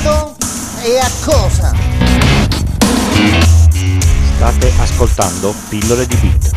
modo e a cosa? State ascoltando Pillole di Bit.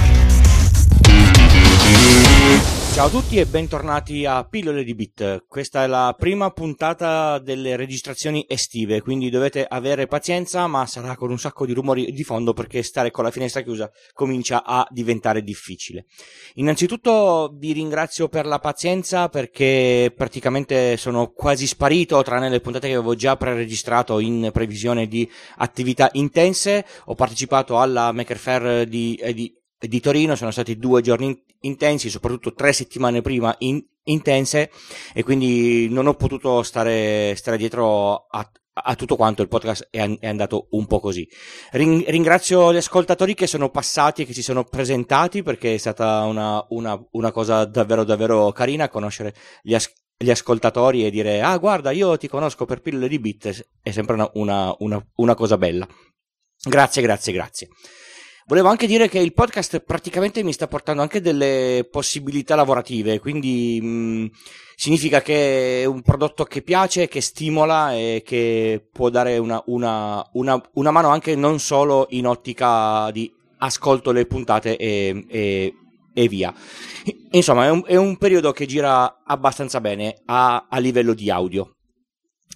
Ciao a tutti e bentornati a Pillole di Bit. Questa è la prima puntata delle registrazioni estive, quindi dovete avere pazienza, ma sarà con un sacco di rumori di fondo perché stare con la finestra chiusa comincia a diventare difficile. Innanzitutto vi ringrazio per la pazienza perché praticamente sono quasi sparito, tranne le puntate che avevo già pre-registrato in previsione di attività intense. Ho partecipato alla Maker Fair di, eh, di di Torino sono stati due giorni intensi, soprattutto tre settimane prima in, intense e quindi non ho potuto stare, stare dietro a, a, tutto quanto, il podcast è, è andato un po' così. Ring, ringrazio gli ascoltatori che sono passati e che si sono presentati perché è stata una, una, una cosa davvero davvero carina conoscere gli, as, gli ascoltatori e dire ah guarda io ti conosco per pillole di bit è sempre una, una, una, una cosa bella. Grazie, grazie, grazie. Volevo anche dire che il podcast praticamente mi sta portando anche delle possibilità lavorative, quindi mh, significa che è un prodotto che piace, che stimola e che può dare una, una, una, una mano anche non solo in ottica di ascolto le puntate e, e, e via. Insomma, è un, è un, periodo che gira abbastanza bene a, a livello di audio.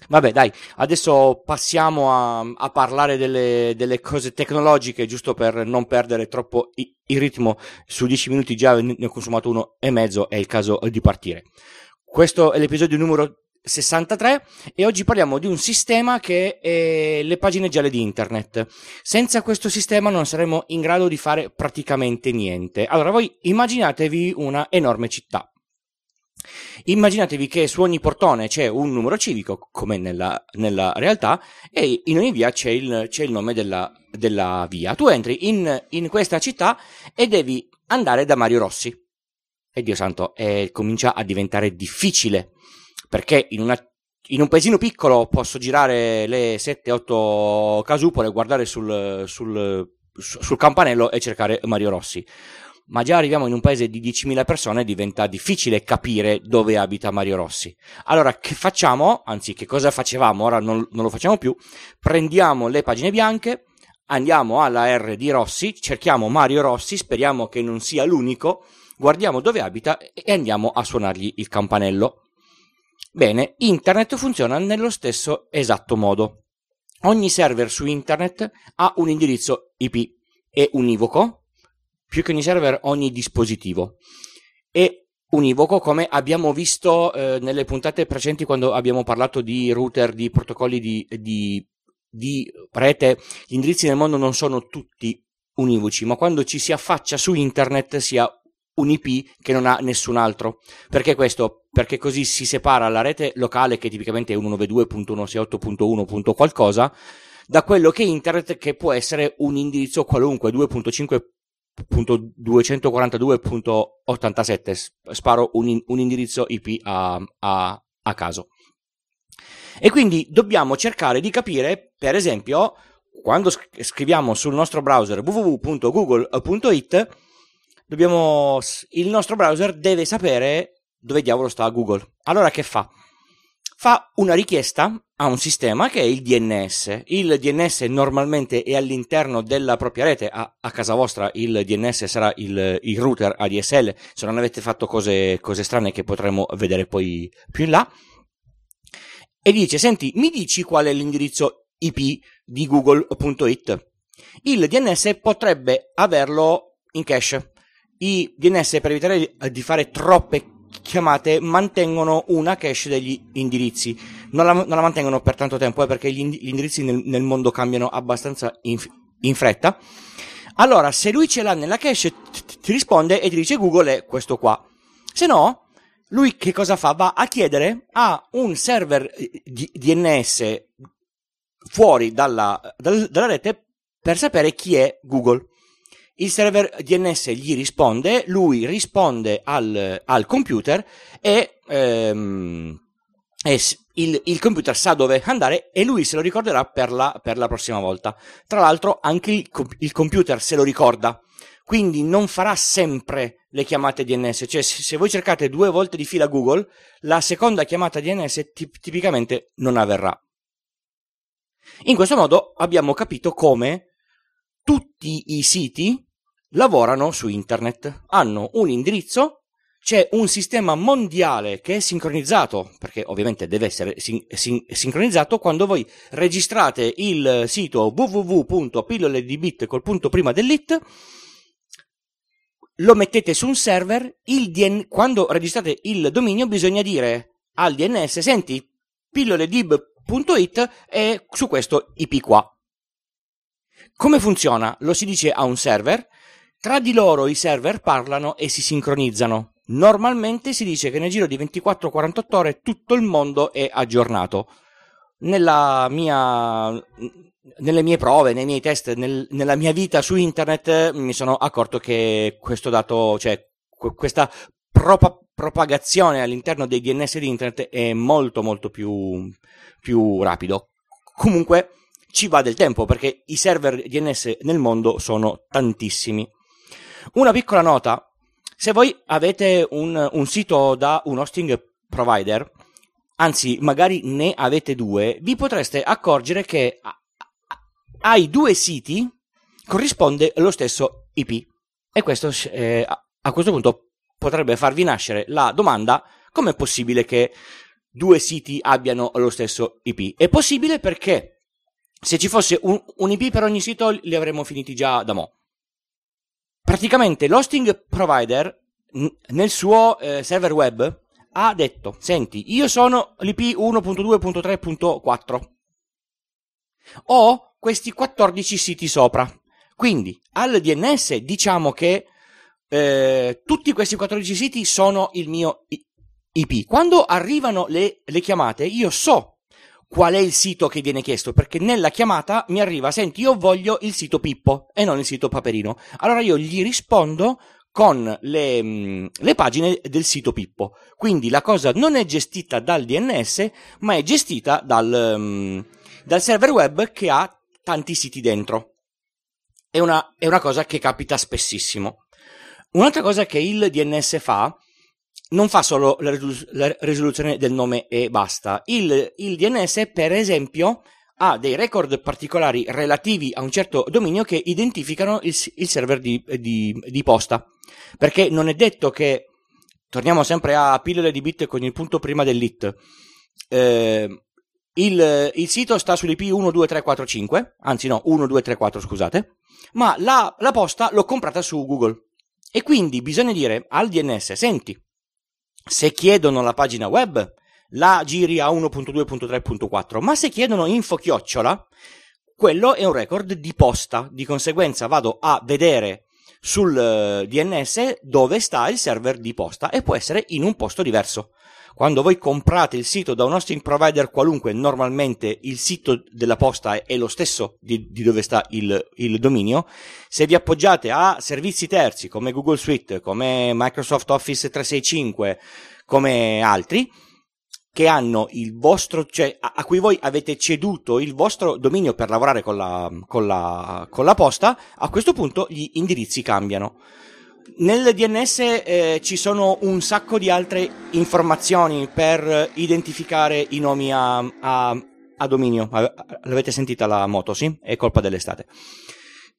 Vabbè, dai, adesso passiamo a, a parlare delle, delle, cose tecnologiche, giusto per non perdere troppo i, il ritmo. Su 10 minuti già ne ho consumato uno e mezzo, è il caso di partire. Questo è l'episodio numero 63 e oggi parliamo di un sistema che è le pagine gialle di internet. Senza questo sistema non saremo in grado di fare praticamente niente. Allora, voi immaginatevi una enorme città Immaginatevi che su ogni portone c'è un numero civico, come nella, nella realtà, e in ogni via c'è il, c'è il nome della, della, via. Tu entri in, in, questa città e devi andare da Mario Rossi. E Dio santo, eh, comincia a diventare difficile, perché in, una, in un paesino piccolo posso girare le 7-8 casupole, guardare sul, sul, sul campanello e cercare Mario Rossi ma già arriviamo in un paese di 10.000 persone diventa difficile capire dove abita Mario Rossi. Allora, che facciamo? Anzi, che cosa facevamo? Ora non, non lo facciamo più. Prendiamo le pagine bianche, andiamo alla R di Rossi, cerchiamo Mario Rossi, speriamo che non sia l'unico, guardiamo dove abita e andiamo a suonargli il campanello. Bene, internet funziona nello stesso esatto modo. Ogni server su internet ha un indirizzo IP e univoco, più che ogni server ogni dispositivo. E univoco come abbiamo visto eh, nelle puntate precedenti quando abbiamo parlato di router, di protocolli di, di, di rete, gli indirizzi nel mondo non sono tutti univoci, ma quando ci si affaccia su internet si ha un IP che non ha nessun altro. Perché questo? Perché così si separa la rete locale, che tipicamente è 192.168.1. qualcosa, da quello che è internet, che può essere un indirizzo qualunque, 2.5 242.87 sparo un, un, indirizzo IP a, a, a caso. E quindi dobbiamo cercare di capire per esempio quando scriviamo sul nostro browser www.google.it dobbiamo, il nostro browser deve sapere dove diavolo sta Google. Allora che fa? fa una richiesta a un sistema che è il DNS. Il DNS normalmente è all'interno della propria rete, a, a casa vostra il DNS sarà il, il, router ADSL, se non avete fatto cose, cose strane che potremo vedere poi più in là. E dice, senti, mi dici qual è l'indirizzo IP di google.it? Il DNS potrebbe averlo in cache. I DNS per evitare di fare troppe chiamate mantengono una cache degli indirizzi. Non la, non la mantengono per tanto tempo, eh, perché gli, gli indirizzi nel, nel, mondo cambiano abbastanza in, in, fretta. Allora, se lui ce l'ha nella cache, ti, ti risponde e ti dice Google è questo qua. Se no, lui che cosa fa? Va a chiedere a un server di DNS fuori dalla, dalla rete per sapere chi è Google il server DNS gli risponde, lui risponde al, al computer e, ehm, e il, il, computer sa dove andare e lui se lo ricorderà per la, per la prossima volta. Tra l'altro anche il, il, computer se lo ricorda, quindi non farà sempre le chiamate DNS, cioè se voi cercate due volte di fila Google, la seconda chiamata DNS tip- tipicamente non avverrà. In questo modo abbiamo capito come tutti i siti lavorano su internet, hanno un indirizzo, c'è un sistema mondiale che è sincronizzato, perché ovviamente deve essere sin- sin- sincronizzato, quando voi registrate il sito www.pillole di bit col punto prima dell'it, lo mettete su un server, DN- quando registrate il dominio bisogna dire al DNS, senti, pilloledib.it è su questo IP qua. Come funziona? Lo si dice a un server, tra di loro i server parlano e si sincronizzano. Normalmente si dice che nel giro di 24-48 ore tutto il mondo è aggiornato. Mia, nelle mie prove, nei miei test, nel, nella mia vita su internet mi sono accorto che questo dato, cioè questa propa- propagazione all'interno dei DNS di internet è molto molto più, più rapido. Comunque ci va del tempo perché i server DNS nel mondo sono tantissimi. Una piccola nota, se voi avete un, un sito da un hosting provider, anzi magari ne avete due, vi potreste accorgere che ai due siti corrisponde lo stesso IP. E questo eh, a questo punto potrebbe farvi nascere la domanda come è possibile che due siti abbiano lo stesso IP? È possibile perché se ci fosse un, un IP per ogni sito li avremmo finiti già da mo'. Praticamente l'hosting provider nel suo eh, server web ha detto, senti, io sono l'IP 1.2.3.4. Ho questi 14 siti sopra. Quindi al DNS diciamo che eh, tutti questi 14 siti sono il mio IP. Quando arrivano le, le chiamate, io so qual è il sito che viene chiesto, perché nella chiamata mi arriva, senti, io voglio il sito Pippo e non il sito Paperino. Allora io gli rispondo con le, mm, le, pagine del sito Pippo. Quindi la cosa non è gestita dal DNS, ma è gestita dal, um, dal server web che ha tanti siti dentro. È una, è una cosa che capita spessissimo. Un'altra cosa che il DNS fa, non fa solo la, la risoluzione del nome e basta. Il, il, DNS, per esempio, ha dei record particolari relativi a un certo dominio che identificano il, il server di, di, di, posta. Perché non è detto che, torniamo sempre a pillole di bit con il punto prima dell'it, eh, il, il, sito sta sull'IP 12345, anzi no, 1234 scusate, ma la, la posta l'ho comprata su Google. E quindi bisogna dire al DNS, senti, se chiedono la pagina web, la giri a 1.2.3.4, ma se chiedono info chiocciola, quello è un record di posta, di conseguenza vado a vedere sul eh, DNS dove sta il server di posta e può essere in un posto diverso. Quando voi comprate il sito da un hosting provider qualunque, normalmente il sito della posta è lo stesso di, di dove sta il, il, dominio. Se vi appoggiate a servizi terzi come Google Suite, come Microsoft Office 365, come altri, che hanno il vostro, cioè a, a, cui voi avete ceduto il vostro dominio per lavorare con la, con la, con la posta, a questo punto gli indirizzi cambiano. Nel DNS eh, ci sono un sacco di altre informazioni per identificare i nomi a, a, a dominio. L'avete sentita la moto, sì? È colpa dell'estate.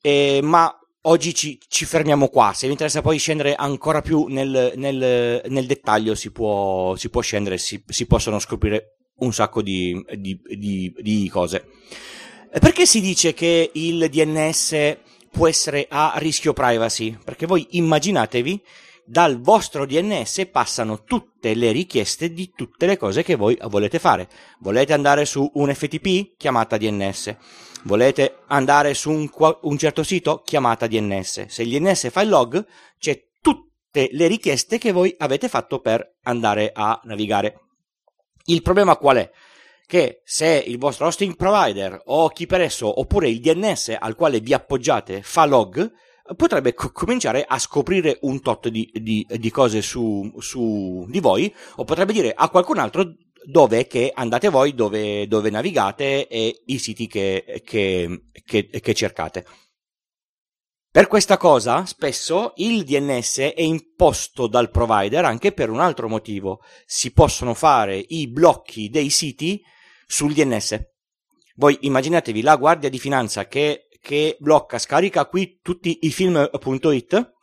Eh, ma oggi ci, ci, fermiamo qua. Se vi interessa poi scendere ancora più nel, nel, nel dettaglio, si può, si può scendere, si, si, possono scoprire un sacco di, di, di, di cose. Perché si dice che il DNS può essere a rischio privacy, perché voi immaginatevi dal vostro DNS passano tutte le richieste di tutte le cose che voi volete fare. Volete andare su un FTP? Chiamata DNS. Volete andare su un, un certo sito? Chiamata DNS. Se il DNS fa il log, c'è tutte le richieste che voi avete fatto per andare a navigare. Il problema qual è? Che se il vostro hosting provider o chi per esso oppure il DNS al quale vi appoggiate fa log, potrebbe co- cominciare a scoprire un tot di, di, di cose su, su, di voi o potrebbe dire a qualcun altro dove andate voi, dove, dove navigate e i siti che, che, che, che cercate. Per questa cosa, spesso il DNS è imposto dal provider anche per un altro motivo. Si possono fare i blocchi dei siti sul DNS. Voi immaginatevi la Guardia di Finanza che, che blocca, scarica qui tutti i film.it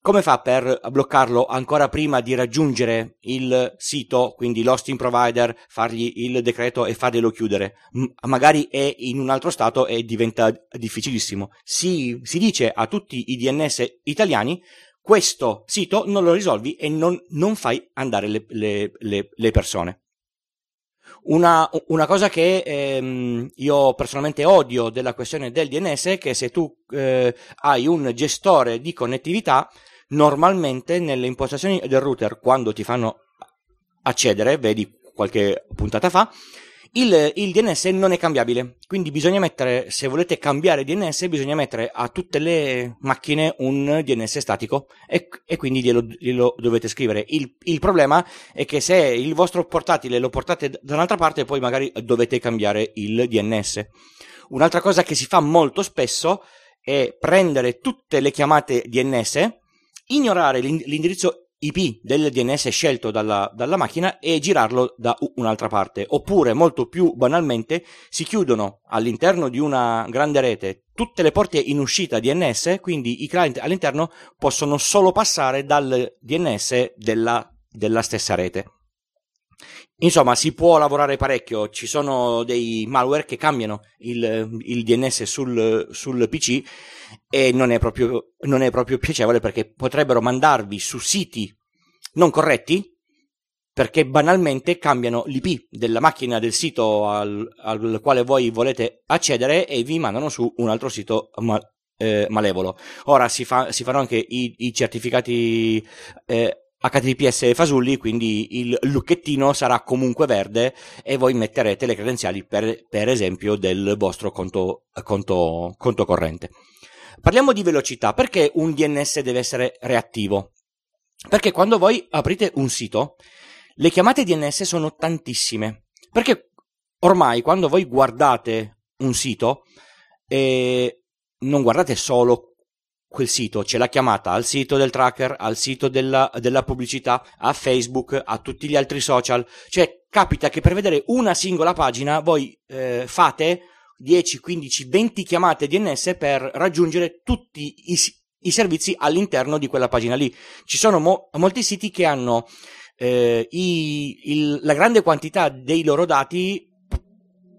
come fa per bloccarlo ancora prima di raggiungere il sito, quindi l'hosting provider, fargli il decreto e farglielo chiudere? M- magari è in un altro stato e diventa difficilissimo. Si, si dice a tutti i DNS italiani questo sito non lo risolvi e non, non fai andare le, le, le, le persone. Una, una, cosa che ehm, io personalmente odio della questione del DNS è che se tu eh, hai un gestore di connettività normalmente nelle impostazioni del router, quando ti fanno accedere, vedi qualche puntata fa, il, il, DNS non è cambiabile, quindi bisogna mettere, se volete cambiare DNS, bisogna mettere a tutte le macchine un DNS statico e, e quindi glielo, glielo, dovete scrivere. Il, il, problema è che se il vostro portatile lo portate da un'altra parte, poi magari dovete cambiare il DNS. Un'altra cosa che si fa molto spesso è prendere tutte le chiamate DNS ignorare l'indirizzo IP del DNS scelto dalla, dalla, macchina e girarlo da un'altra parte. Oppure, molto più banalmente, si chiudono all'interno di una grande rete tutte le porte in uscita DNS, quindi i client all'interno possono solo passare dal DNS della, della stessa rete. Insomma, si può lavorare parecchio, ci sono dei malware che cambiano il, il DNS sul, sul, PC e non è, proprio, non è proprio piacevole perché potrebbero mandarvi su siti non corretti perché banalmente cambiano l'IP della macchina del sito al, al, quale voi volete accedere e vi mandano su un altro sito ma, eh, malevolo. Ora si, fa, si, fanno anche i, i certificati eh, HTTPS fasulli, quindi il lucchettino sarà comunque verde e voi metterete le credenziali per, per esempio del vostro conto, conto, conto corrente. Parliamo di velocità, perché un DNS deve essere reattivo? Perché quando voi aprite un sito, le chiamate DNS sono tantissime. Perché ormai quando voi guardate un sito, eh, non guardate solo quel sito, c'è la chiamata al sito del tracker, al sito della, della, pubblicità, a Facebook, a tutti gli altri social. Cioè, capita che per vedere una singola pagina voi eh, fate 10, 15, 20 chiamate DNS per raggiungere tutti i, i servizi all'interno di quella pagina lì. Ci sono mo- molti siti che hanno eh, i, il, la grande quantità dei loro dati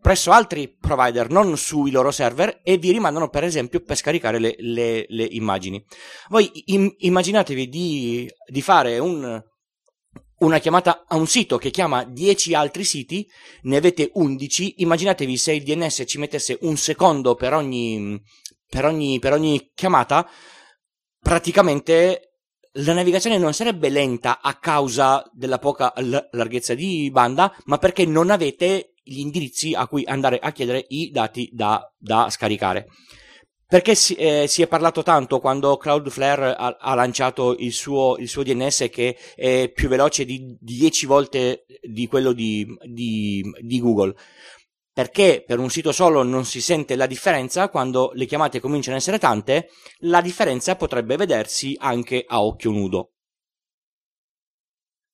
presso altri provider, non sui loro server, e vi rimandano per esempio per scaricare le, le, le immagini. Voi im- immaginatevi di, di fare un, una chiamata a un sito che chiama 10 altri siti, ne avete 11, immaginatevi se il DNS ci mettesse un secondo per ogni, per ogni, per ogni chiamata, praticamente la navigazione non sarebbe lenta a causa della poca larghezza di banda, ma perché non avete gli indirizzi a cui andare a chiedere i dati da, da scaricare. Perché si, eh, si, è parlato tanto quando Cloudflare ha, ha lanciato il suo, il suo, DNS che è più veloce di 10 volte di quello di, di, di, Google? Perché per un sito solo non si sente la differenza, quando le chiamate cominciano ad essere tante, la differenza potrebbe vedersi anche a occhio nudo.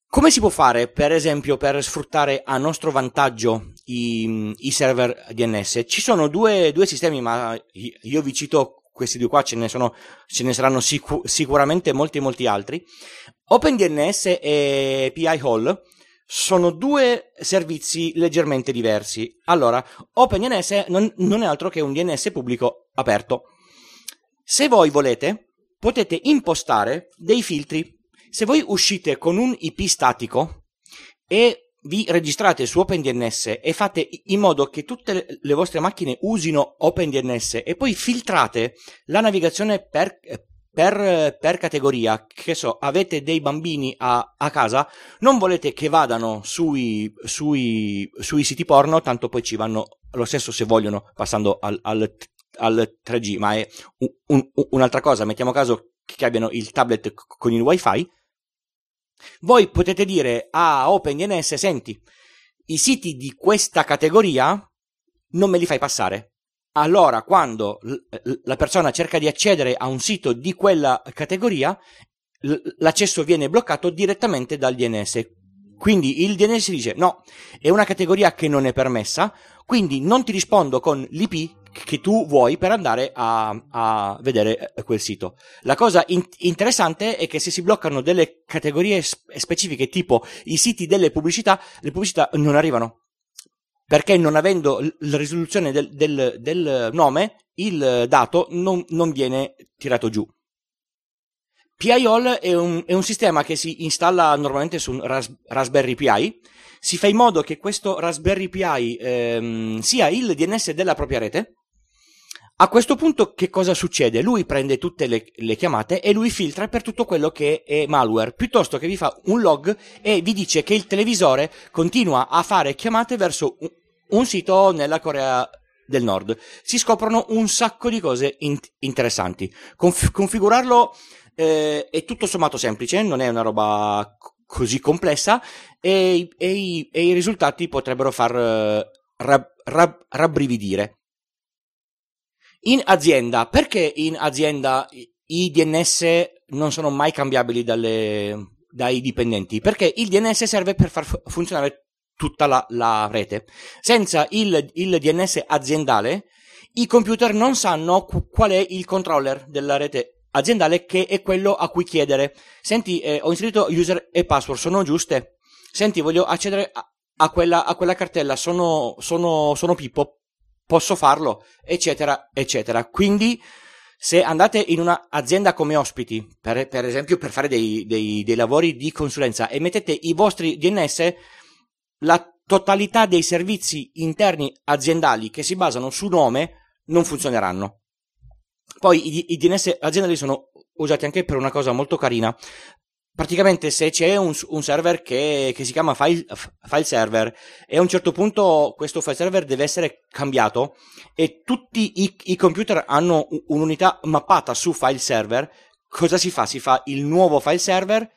Come si può fare, per esempio, per sfruttare a nostro vantaggio i, i server DNS? Ci sono due, due, sistemi, ma io vi cito questi due qua, ce ne, sono, ce ne saranno sicu- sicuramente molti molti altri. OpenDNS e PI Hall sono due servizi leggermente diversi. Allora, OpenDNS non, non è altro che un DNS pubblico aperto. Se voi volete, potete impostare dei filtri se voi uscite con un IP statico e vi registrate su OpenDNS e fate in modo che tutte le vostre macchine usino OpenDNS e poi filtrate la navigazione per, per, per categoria, che so, avete dei bambini a, a casa, non volete che vadano sui, sui, sui, siti porno, tanto poi ci vanno lo stesso se vogliono passando al, al, al 3G, ma è un, un, un'altra cosa, mettiamo caso che abbiano il tablet con il wifi, voi potete dire a OpenDNS, senti, i siti di questa categoria non me li fai passare. Allora, quando la persona cerca di accedere a un sito di quella categoria, l'accesso viene bloccato direttamente dal DNS. Quindi il DNS dice no, è una categoria che non è permessa, quindi non ti rispondo con l'IP che tu vuoi per andare a, a vedere eh, quel sito. La cosa in- interessante è che se si bloccano delle categorie specifiche tipo i siti delle pubblicità, le pubblicità non arrivano. Perché non avendo la risoluzione del, del, del nome, il dato non, non viene tirato giù. PIOL è un, è un, sistema che si installa normalmente su un Ras- Raspberry Pi. Si fa in modo che questo Raspberry Pi ehm, sia il DNS della propria rete a questo punto che cosa succede? Lui prende tutte le, le, chiamate e lui filtra per tutto quello che è malware, piuttosto che vi fa un log e vi dice che il televisore continua a fare chiamate verso un, un sito nella Corea del Nord. Si scoprono un sacco di cose in, interessanti. Conf, configurarlo eh, è tutto sommato semplice, non è una roba così complessa e, e, e i, risultati potrebbero far uh, rab, rab, rabbrividire. In azienda, perché in azienda i DNS non sono mai cambiabili dalle, dai dipendenti? Perché il DNS serve per far funzionare tutta la, la rete. Senza il, il, DNS aziendale, i computer non sanno qual è il controller della rete aziendale che è quello a cui chiedere. Senti, eh, ho inserito user e password, sono giuste? Senti, voglio accedere a, a, quella, a quella, cartella, sono, sono, sono Pippo, posso farlo, eccetera, eccetera. Quindi, se andate in un'azienda come ospiti, per, per esempio per fare dei, dei, dei, lavori di consulenza e mettete i vostri DNS, la totalità dei servizi interni aziendali che si basano su nome non funzioneranno. Poi i, i DNS aziendali sono usati anche per una cosa molto carina praticamente se c'è un, un server che, che, si chiama file, file, server e a un certo punto questo file server deve essere cambiato e tutti i, i, computer hanno un'unità mappata su file server, cosa si fa? Si fa il nuovo file server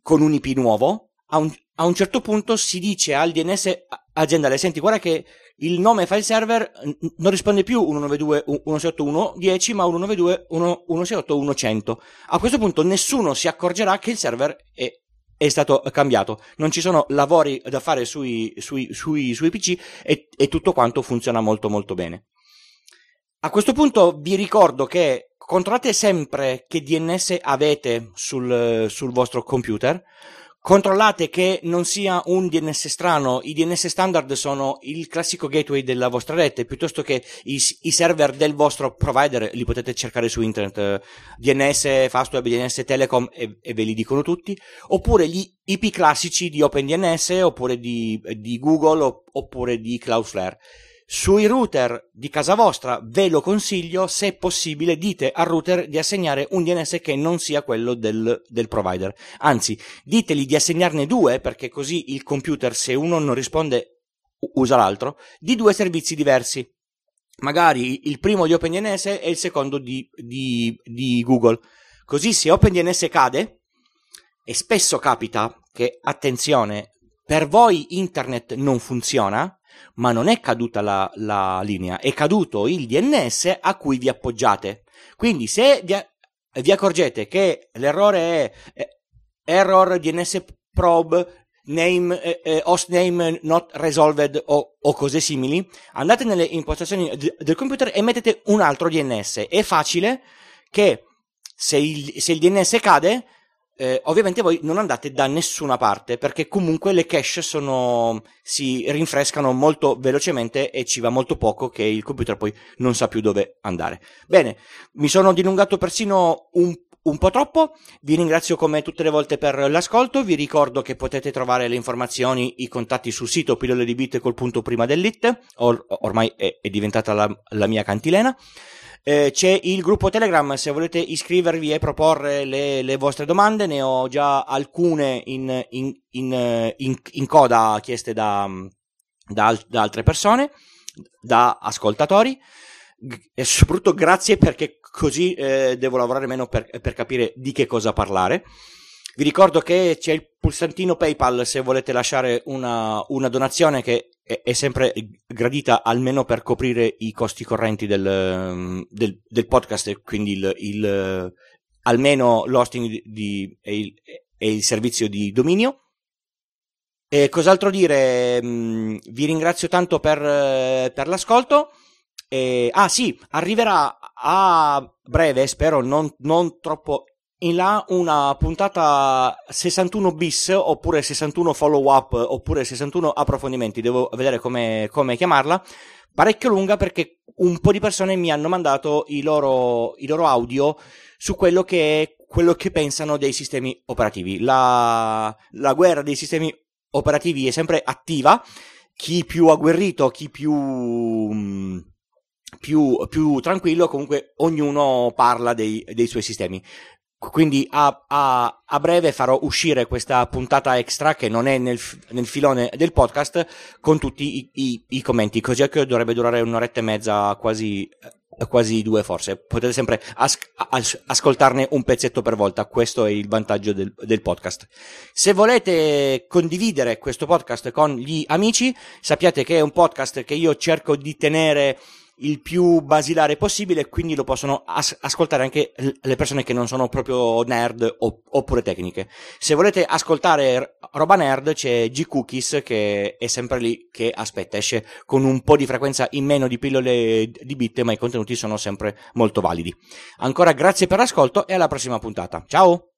con un IP nuovo, a un, a un certo punto si dice al DNS aziendale, senti guarda che il nome file server non risponde più 192.168.1.10 ma 192.168.1.100. A questo punto nessuno si accorgerà che il server è, è stato cambiato, non ci sono lavori da fare sui, sui, sui, sui PC e, e tutto quanto funziona molto molto bene. A questo punto vi ricordo che controllate sempre che DNS avete sul, sul vostro computer Controllate che non sia un DNS strano, i DNS standard sono il classico gateway della vostra rete, piuttosto che i, i server del vostro provider, li potete cercare su internet, DNS Fastweb, DNS Telecom e, e ve li dicono tutti, oppure gli IP classici di OpenDNS, oppure di, di Google, oppure di Cloudflare. Sui router di casa vostra ve lo consiglio, se possibile dite al router di assegnare un DNS che non sia quello del, del provider. Anzi, diteli di assegnarne due perché così il computer, se uno non risponde, usa l'altro, di due servizi diversi. Magari il primo di OpenDNS e il secondo di, di, di Google. Così se OpenDNS cade, e spesso capita che, attenzione, per voi internet non funziona, ma non è caduta la, la linea, è caduto il DNS a cui vi appoggiate. Quindi se vi, vi accorgete che l'errore è error DNS probe name, eh, eh, host name not resolved o, o, cose simili, andate nelle impostazioni d- del computer e mettete un altro DNS. È facile che se il, se il DNS cade, eh, ovviamente voi non andate da nessuna parte perché comunque le cache sono, si rinfrescano molto velocemente e ci va molto poco che il computer poi non sa più dove andare. Bene, mi sono dilungato persino un, un po' troppo, vi ringrazio come tutte le volte per l'ascolto, vi ricordo che potete trovare le informazioni, i contatti sul sito pillole di bit col punto prima dell'it, or, ormai è, è diventata la, la mia cantilena. Eh, c'è il gruppo Telegram se volete iscrivervi e proporre le, le vostre domande, ne ho già alcune in, in, in, in coda chieste da, da, da, altre persone, da ascoltatori. E soprattutto grazie perché così eh, devo lavorare meno per, per capire di che cosa parlare. Vi ricordo che c'è il pulsantino PayPal se volete lasciare una, una donazione che è, è, sempre gradita almeno per coprire i costi correnti del, del, del podcast, quindi il, il, almeno l'hosting di, e, il, e il servizio di dominio. E cos'altro dire? Mm, vi ringrazio tanto per, per l'ascolto. E, ah sì, arriverà a breve, spero non, non troppo in là, una puntata 61 bis oppure 61 follow up oppure 61 approfondimenti, devo vedere come, come chiamarla, parecchio lunga perché un po' di persone mi hanno mandato i loro, i loro audio su quello che è quello che pensano dei sistemi operativi. La, la guerra dei sistemi operativi è sempre attiva, chi più agguerrito, chi più, mm, più, più tranquillo, comunque ognuno parla dei, dei suoi sistemi. Quindi a, a, a, breve farò uscire questa puntata extra che non è nel, nel filone del podcast con tutti i, i, i commenti, così che dovrebbe durare un'oretta e mezza, quasi quasi due forse, potete sempre as- as- ascoltarne un pezzetto per volta, questo è il vantaggio del, del, podcast. Se volete condividere questo podcast con gli amici, sappiate che è un podcast che io cerco di tenere il più basilare possibile, quindi lo possono as- ascoltare anche le persone che non sono proprio nerd o- oppure tecniche. Se volete ascoltare roba nerd, c'è G-Cookies che è sempre lì che aspetta, esce con un po' di frequenza in meno di pillole di bit, ma i contenuti sono sempre molto validi. Ancora grazie per l'ascolto e alla prossima puntata. Ciao!